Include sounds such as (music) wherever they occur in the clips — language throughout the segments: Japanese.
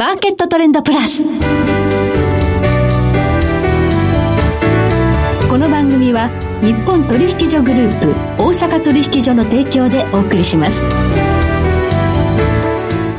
マーケットトレンドプラス。この番組は日本取引所グループ大阪取引所の提供でお送りします。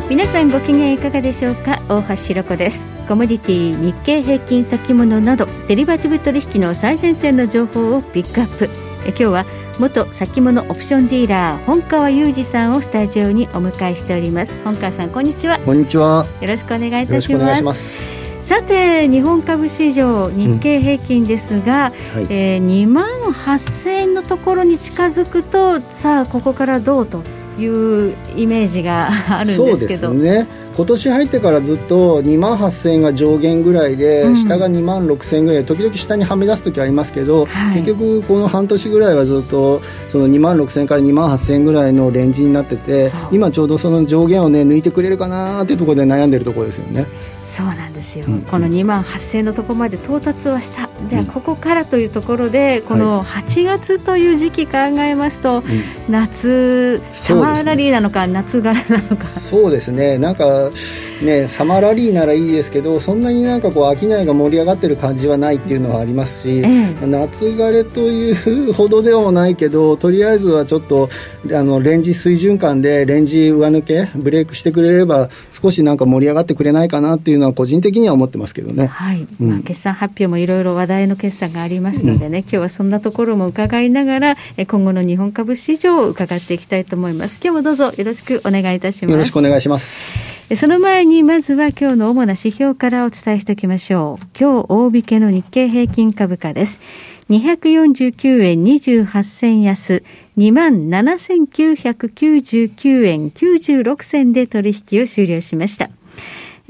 皆さんご機嫌いかがでしょうか？大橋ひろ子ですコモディティ日経平均先物などデリバティブ取引の最前線の情報をピックアップえ今日は元先物オプションディーラー本川裕二さんをスタジオにお迎えしております。本川さんこんにちは。こんにちは。よろしくお願いいたします。さて日本株市場日経平均ですが、うん。はい、えー、2万8000円のところに近づくとさあここからどうというイメージがあるんですけど。そうですね今年入ってからずっと2万8000円が上限ぐらいで、うん、下が2万6000円ぐらい時々下にはみ出す時ありますけど、はい、結局この半年ぐらいはずっとその2万6000円から2万8000円ぐらいのレンジになってて今ちょうどその上限をね抜いてくれるかなっていうところで悩んでるところですよね。そうなんですよ、うん、この2万8000円のところまで到達はしたじゃあここからというところで、この8月という時期考えますと、夏サマーラリーなのか、夏柄なのか。そうですね。なんかね、サマーラリーならいいですけどそんなになんかこう商いが盛り上がってる感じはないっていうのはありますし、夏枯れというほどではないけどとりあえずはちょっとあのレンジ水準感でレンジ上抜けブレイクしてくれれば少しなんか盛り上がってくれないかなっていうのは個人的には思ってますけどね、はい。うん、まあ、決算発表もいろいろ話題の決算がありますのでね、うん、今日はそんなところも伺いながら今後の日本株市場を伺っていきたいと思います。今日もどうぞよろしくお願いいたします。よろしくお願いしますその前にまずは今日の主な指標からお伝えしておきましょう。今日大引けの日経平均株価です。249円28銭安、27,999円96銭で取引を終了しました。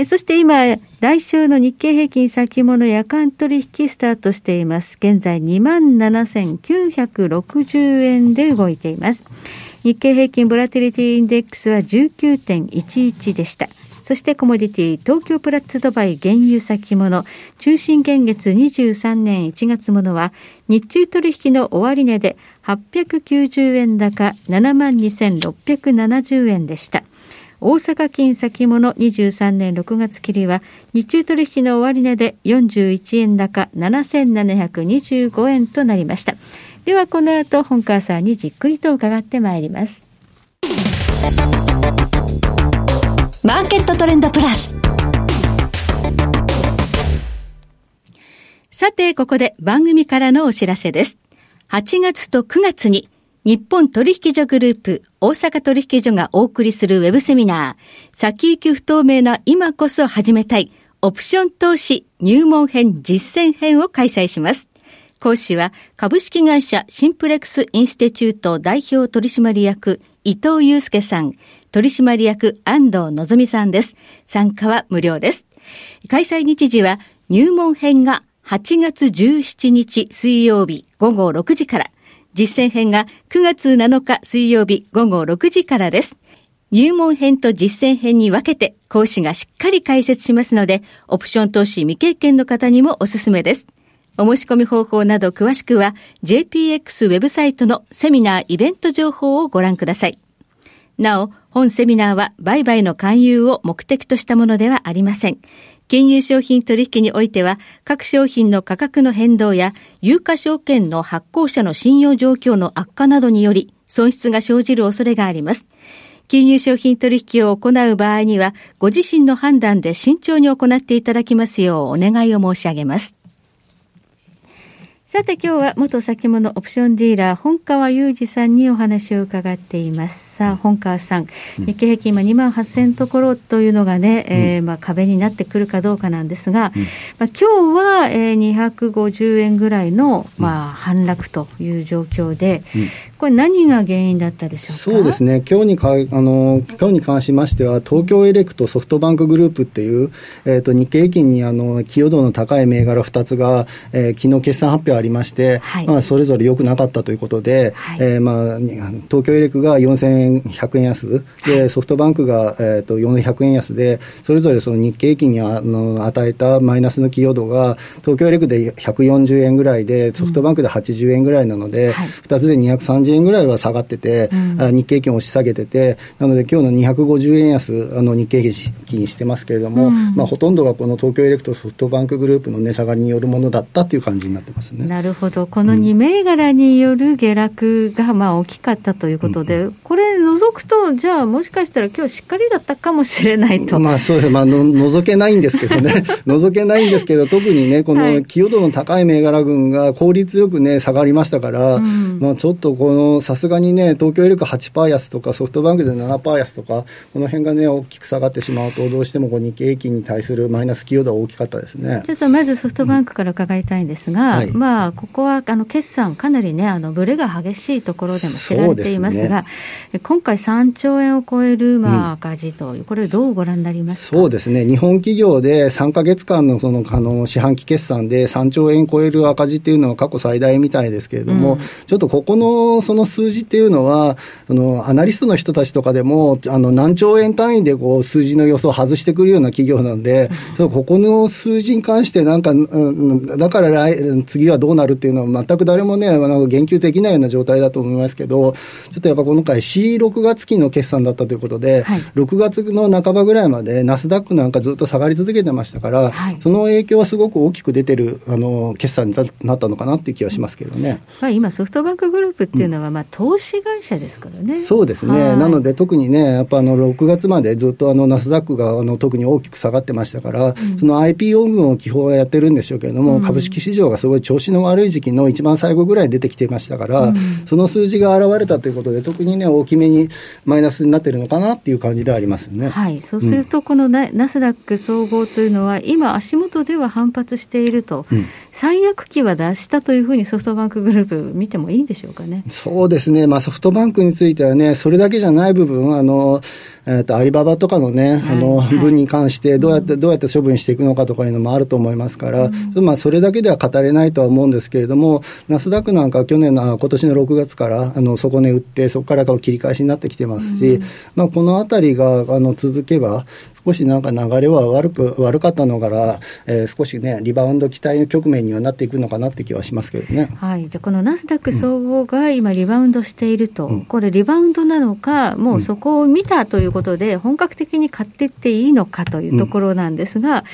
そして今、来週の日経平均先物夜間取引スタートしています。現在27,960円で動いています。日経平均ボラティリティインデックスは19.11でした。そしてコモディティ東京プラッツドバイ原油先物中心現月23年1月ものは日中取引の終値で890円高72,670円でした。大阪金先物23年6月切りは日中取引の終値で41円高7725円となりました。ではこの後本川さんにじっくりと伺ってまいります。マーケットトレンドプラス。さてここで番組からのお知らせです。8月と9月に日本取引所グループ大阪取引所がお送りするウェブセミナー先行き不透明な今こそ始めたいオプション投資入門編実践編を開催します講師は株式会社シンプレックスインステチュート代表取締役伊藤祐介さん、取締役安藤のぞみさんです。参加は無料です。開催日時は入門編が8月17日水曜日午後6時から、実践編が9月7日水曜日午後6時からです。入門編と実践編に分けて講師がしっかり解説しますので、オプション投資未経験の方にもおすすめです。お申し込み方法など詳しくは JPX ウェブサイトのセミナーイベント情報をご覧ください。なお、本セミナーは売買の勧誘を目的としたものではありません。金融商品取引においては、各商品の価格の変動や、有価証券の発行者の信用状況の悪化などにより、損失が生じる恐れがあります。金融商品取引を行う場合には、ご自身の判断で慎重に行っていただきますようお願いを申し上げます。さて今日は元先物オプションディーラー本川裕二さんにお話を伺っています。さあ本川さん、日経平均今2万8000ところというのがね、うん、えー、まあ壁になってくるかどうかなんですが、うん、まあ今日は、えー、250円ぐらいのまあ反落という状況で、うん、これ何が原因だったでしょうか？そうですね。今日にかあの今日に関しましては東京エレクトソフトバンクグループっていうえっ、ー、と日経平均にあの寄与度の高い銘柄2つが、えー、昨日決算発表ありまして、はい、まあ、それぞれ良くなかったということで、はい、えー、まあ、東京エレクが4100円安で、ソフトバンクが、えーと、400円安で、それぞれその日経平均にあの与えたマイナスの寄与度が、東京エレクで140円ぐらいで、ソフトバンクで80円ぐらいなので、うんはい、2つで230 30円ぐらいは下がってて、うん、日経平均を押し下げてて、なので今日の250円安、あの日経平均してますけれども、うん、まあ、ほとんどがこの東京エレクトソフトバンクグループの値下がりによるものだったっていう感じになってますね。なるほど。この2銘柄による下落がまあ大きかったということで、うん、これ除くと、じゃあもしかしたら今日しっかりだったかもしれないと。まあそうです。まあの除けないんですけどね。(laughs) 除けないんですけど、特にね、この寄与度の高い銘柄群が効率よくね、下がりましたから、うん、まあちょっとこの、さすがにね、東京エレク8%安とかソフトバンクで7%安とか、この辺がね、大きく下がってしまうと、どうしてもこう日経平均に対するマイナス寄与度は大きかったですね。ちょっとまずソフトバンクから伺いたいんですが、うんはい、まあここはあの決算かなりね、あのブレが激しいところでも知られていますが、すね、今回3兆円を超えるまあ赤字という、これどうご覧になりますそうですね。日本企業で3か月間のそのあの四半期決算で3兆円超える赤字っていうのは過去最大みたいですけれども、うん、ちょっとここのその数字っていうのは、あのアナリストの人たちとかでも、あの何兆円単位でこう数字の予想を外してくるような企業なんで、うん、ここの数字に関して、なんか、うん、だから来次はどうなるっていうのは、全く誰もね、あの言及できないような状態だと思いますけど、ちょっとやっぱ今回、C6 月期の決算だったということで、はい、6月の半ばぐらいまで、ナスダックなんかずっと下がり続けてましたから、はい、その影響はすごく大きく出てるあの決算になったのかなっていう気はしますけどね。まあ、今、ソフトバンクグループっていうのは、まあ、投資会社ですからね。そうですね、なので、特にね、やっぱあの6月までずっとあのナスダックがあの特に大きく下がってましたから、うん、その IPO 群を基本はやってるんでしょうけれども、うん、株式市場がすごい調子の悪い時期の一番最後ぐらい出てきてましたから、うん、その数字が現れたということで、特にね、大きめにマイナスになってるのかなっていう感じではありますね。はい、そうすると、このナ,、ナスダック総合というのは、今、足元では反発していると、最悪期は脱したというふうにソフトバンクグループ、見てもいいんでしょうかね。そうですね、まあ、ソフトバンクについてはね、それだけじゃない部分、あのえーと、アリババとかのね、あの、はい、分に関して、どうやって、どうやって処分していくのかとかいうのもあると思いますから、うん、まあ、それだけでは語れないとは思うんですけれども、ナスダックなんかは去年の、今年の6月から、あの、底値打って、そこから切り返しになってきてますし、うん、まあ、このあたりが、あの、続けば、少しなんか流れは悪く、悪かったのから、えー、少しね、リバウンド期待の局面にはなっていくのかなって気はしますけどね。はい。じゃこのナスダック総合が今リバウンドしていると、うん、これリバウンドなのか、もうそこを見たということで、本格的に買っていっていいのかというところなんですが、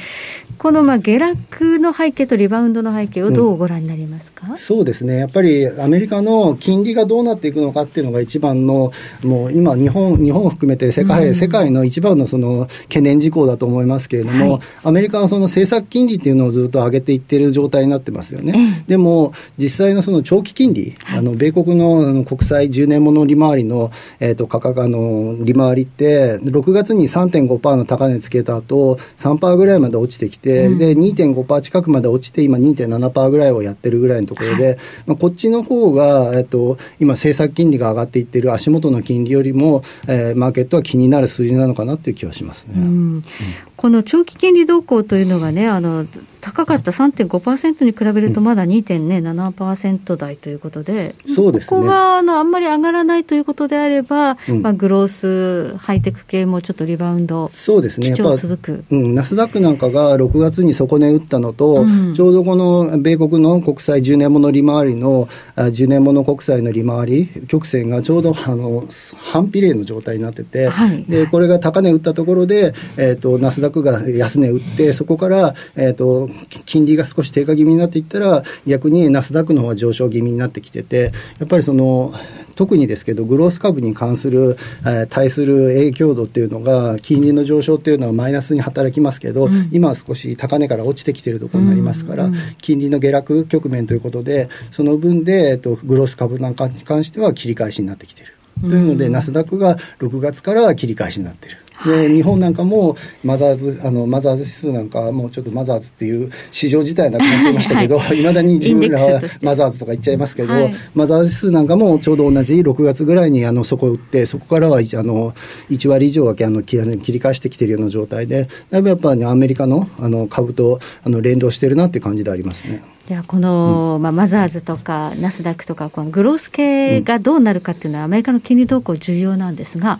うん、このまあ下落の背景とリバウンドの背景をどうご覧になりますか、うん、そうですね。やっぱりアメリカの金利がどうなっていくのかっていうのが一番の、もう今日本、日本を含めて世界、世界の一番のその懸念事項だと思いますけれども、はい、アメリカはその政策金利っていうのをずっと上げていってる状態になってますよね。でも、実際のその長期金利、あの米国のあの国債10年もの利回りの、えーと、価格あの利回りって、6月に3.5%の高値つけた後3%ぐらいまで落ちてきて、うん、で2.5%近くまで落ちて、今2.7%ぐらいをやってるぐらいのところで、まあ、こっちの方が、えっと、今、政策金利が上がっていってる足元の金利よりも、えー、マーケットは気になる数字なのかなっていう気はしますね。うん、この長期金利動向というのがね、あの高かった3.5%に比べると、まだ2.7%台ということで、うん、そうですね、ここがあのあんまり上がらないということであれば、うん、まあ、グロース、ハイテク系もちょっとリバウンド、そうですね、続く、うん、ナスダックなんかが6月に底値打ったのと、うん、ちょうどこの米国の国債10年もの利回りの、10年もの国債の利回り、曲線がちょうどあの反比例の状態になってて、はい、でこれが高値打ったところで、えーと、ナスダックが安値打って、そこから、えーと金利が少し低下気味になっていったら、逆にナスダックの方は上昇気味になってきてて、やっぱりその、特にですけど、グロース株に関する、えー、対する影響度っていうのが、金利の上昇っていうのはマイナスに働きますけど、うん、今は少し高値から落ちてきているところになりますから、うんうん、金利の下落局面ということで、その分で、えっと、グロース株なんかに関しては切り返しになってきている。というので、ナスダックが6月から切り返しになっている。で日本なんかもマザーズあのマザーズ指数なんかもうちょっとマザーズっていう市場自体なくなっちゃいましたけど、はい、まだに自分らはマザーズとか言っちゃいますけど、はい、マザーズ指数なんかもちょうど同じ6月ぐらいにあのそこを打ってそこからはあの1割以上はあの切り返してきているような状態でだいぶやっぱり、ね、アメリカのあの株とあの連動してるなっていう感じでありますね。ではこの、うん、まあ、マザーズとかナスダックとかこのグロース系がどうなるかっていうのは、アメリカの金利動向重要なんですが、はい、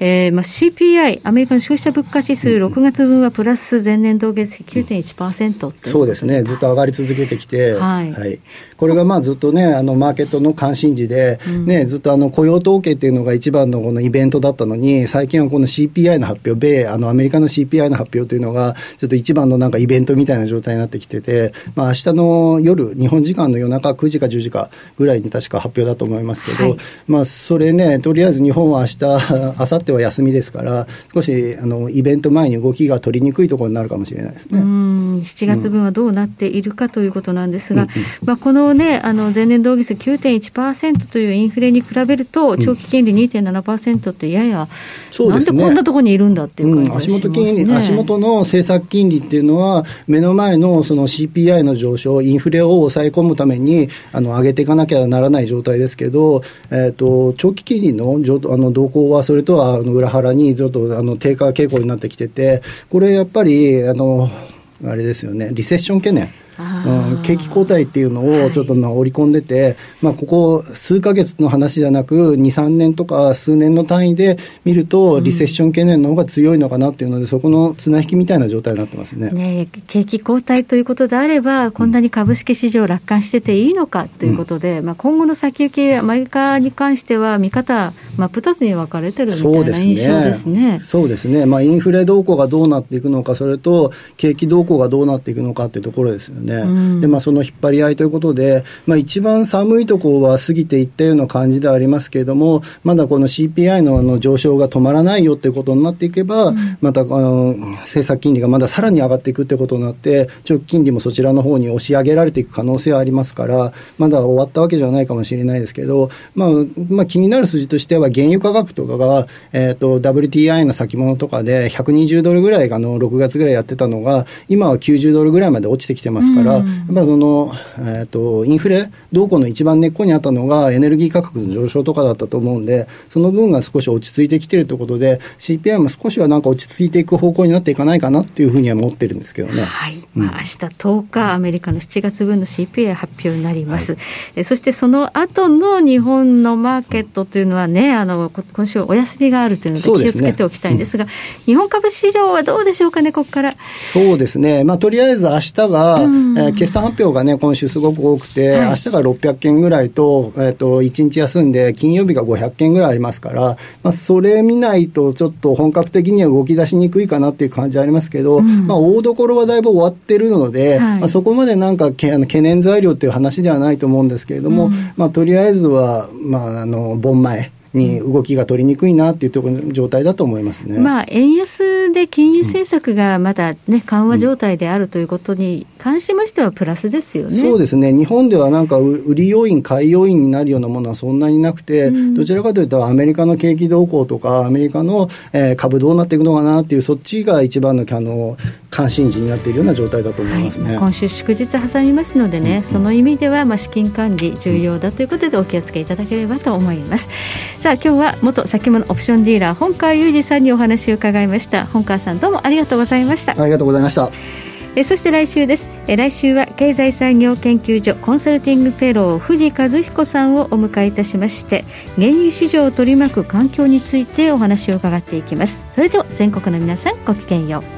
えー、まあ、CPI アメリカの消費者物価指数、6月分はプラス前年同月比9.1%、うん、そうですね。ずっと上がり続けてきて、はい、はい、これがまあずっとねあのマーケットの関心事で、うん、ね、ずっとあの雇用統計っていうのが一番のこのイベントだったのに最近はこの CPI の発表米あのアメリカの CPI の発表というのがちょっと一番のなんかイベントみたいな状態になってきてて、まあ明日の夜日本本時間の夜中9時か10時かぐらいに確か発表だと思いますけど、はい、まあ、それね、とりあえず日本は明日 (laughs) 明後日は休みですから、少しあのイベント前に動きが取りにくいところになるかもしれないですねうん7月分はどうなっているかということなんですが、うん、まあ、このね、あの前年同月9.1%というインフレに比べると、長期金利2.7%ってやや、うん、なんでこんなところにいるんだっていう感じがしますね、うん、足元金利足元の政策金利っていうのは、目の前のその CPI の上昇、インフレを抑え込むためにあの上げていかなきゃならない状態ですけど、えーと、長期金利のあの動向はそれとはあの裏腹にちょっとあの低下傾向になってきてて、これやっぱりあのあれですよね、リセッション懸念。うん、景気後退っていうのをちょっとまあ織り込んでて、はい、まあ、ここ数か月の話じゃなく、2、3年とか数年の単位で見ると、リセッション懸念の方が強いのかなっていうので、そこの綱引きみたいな状態になってますね。ね景気後退ということであれば、こんなに株式市場楽観してていいのかということで、うん、まあ、今後の先行き、アメリカに関しては、見方、真っ二つに分かれてるみたいな印象ですね。そうですね、まあ、インフレ動向がどうなっていくのか、それと景気動向がどうなっていくのかっていうところですよね。ね、うん、でまあ、その引っ張り合いということで、まあ、一番寒いところは過ぎていったような感じではありますけれども、まだこの CPI のあの上昇が止まらないよということになっていけば、うん、またあの政策金利がまださらに上がっていくということになって、長期金利もそちらの方に押し上げられていく可能性はありますから、まだ終わったわけじゃないかもしれないですけど、まあまあ、気になる数字としては、原油価格とかが、えーと、WTI の先物とかで120ドルぐらいあの6月ぐらいやってたのが、今は90ドルぐらいまで落ちてきてますから、やっぱその、えーと、インフレ動向の一番根っこにあったのがエネルギー価格の上昇とかだったと思うんで、その分が少し落ち着いてきてるということで、CPI も少しはなんか落ち着いていく方向になっていかないかなっていうふうには思ってるんですけどね。はい。うん、まあ、明日10日、アメリカの7月分の CPI 発表になります。はい、えそしてその後の日本のマーケットというのはね、あの、今週お休みがあるというので気をつけておきたいんですが、すねうん、日本株市場はどうでしょうかね、ここから。そうですね。まあ、とりあえず明日が、うん、えー、決算発表がね、今週すごく多くて、はい、明日が600件ぐらいと、えっ、ー、と、1日休んで、金曜日が500件ぐらいありますから、まあ、それ見ないと、ちょっと本格的には動き出しにくいかなっていう感じありますけど、うん、まあ、大所はだいぶ終わってるので、はい、まあ、そこまでなんかけあの懸念材料っていう話ではないと思うんですけれども、うん、まあ、とりあえずは、まあ、あの、盆前。に動きが取りにくいなっていうところの状態だと思いますね、まあ、円安で金融政策がまだ、ね、緩和状態であるということに関しましては、プラスですよね、そうですね、日本ではなんか売り要因、買い要因になるようなものはそんなになくて、うん、どちらかというと、アメリカの景気動向とか、アメリカの、えー、株どうなっていくのかなっていう、そっちが一番のあの関心事になっているような状態だと思いますね、はい、今週、祝日挟みますのでね、うん、その意味では、まあ、資金管理、重要だということで、お気をつけいただければと思います。さあ今日は元先物オプションディーラー本川裕二さんにお話を伺いました。本川さんどうもありがとうございました。ありがとうございました。えそして来週です。え来週は経済産業研究所コンサルティングフェロー藤和彦さんをお迎えいたしまして原油市場を取り巻く環境についてお話を伺っていきます。それでは全国の皆さんごきげんよう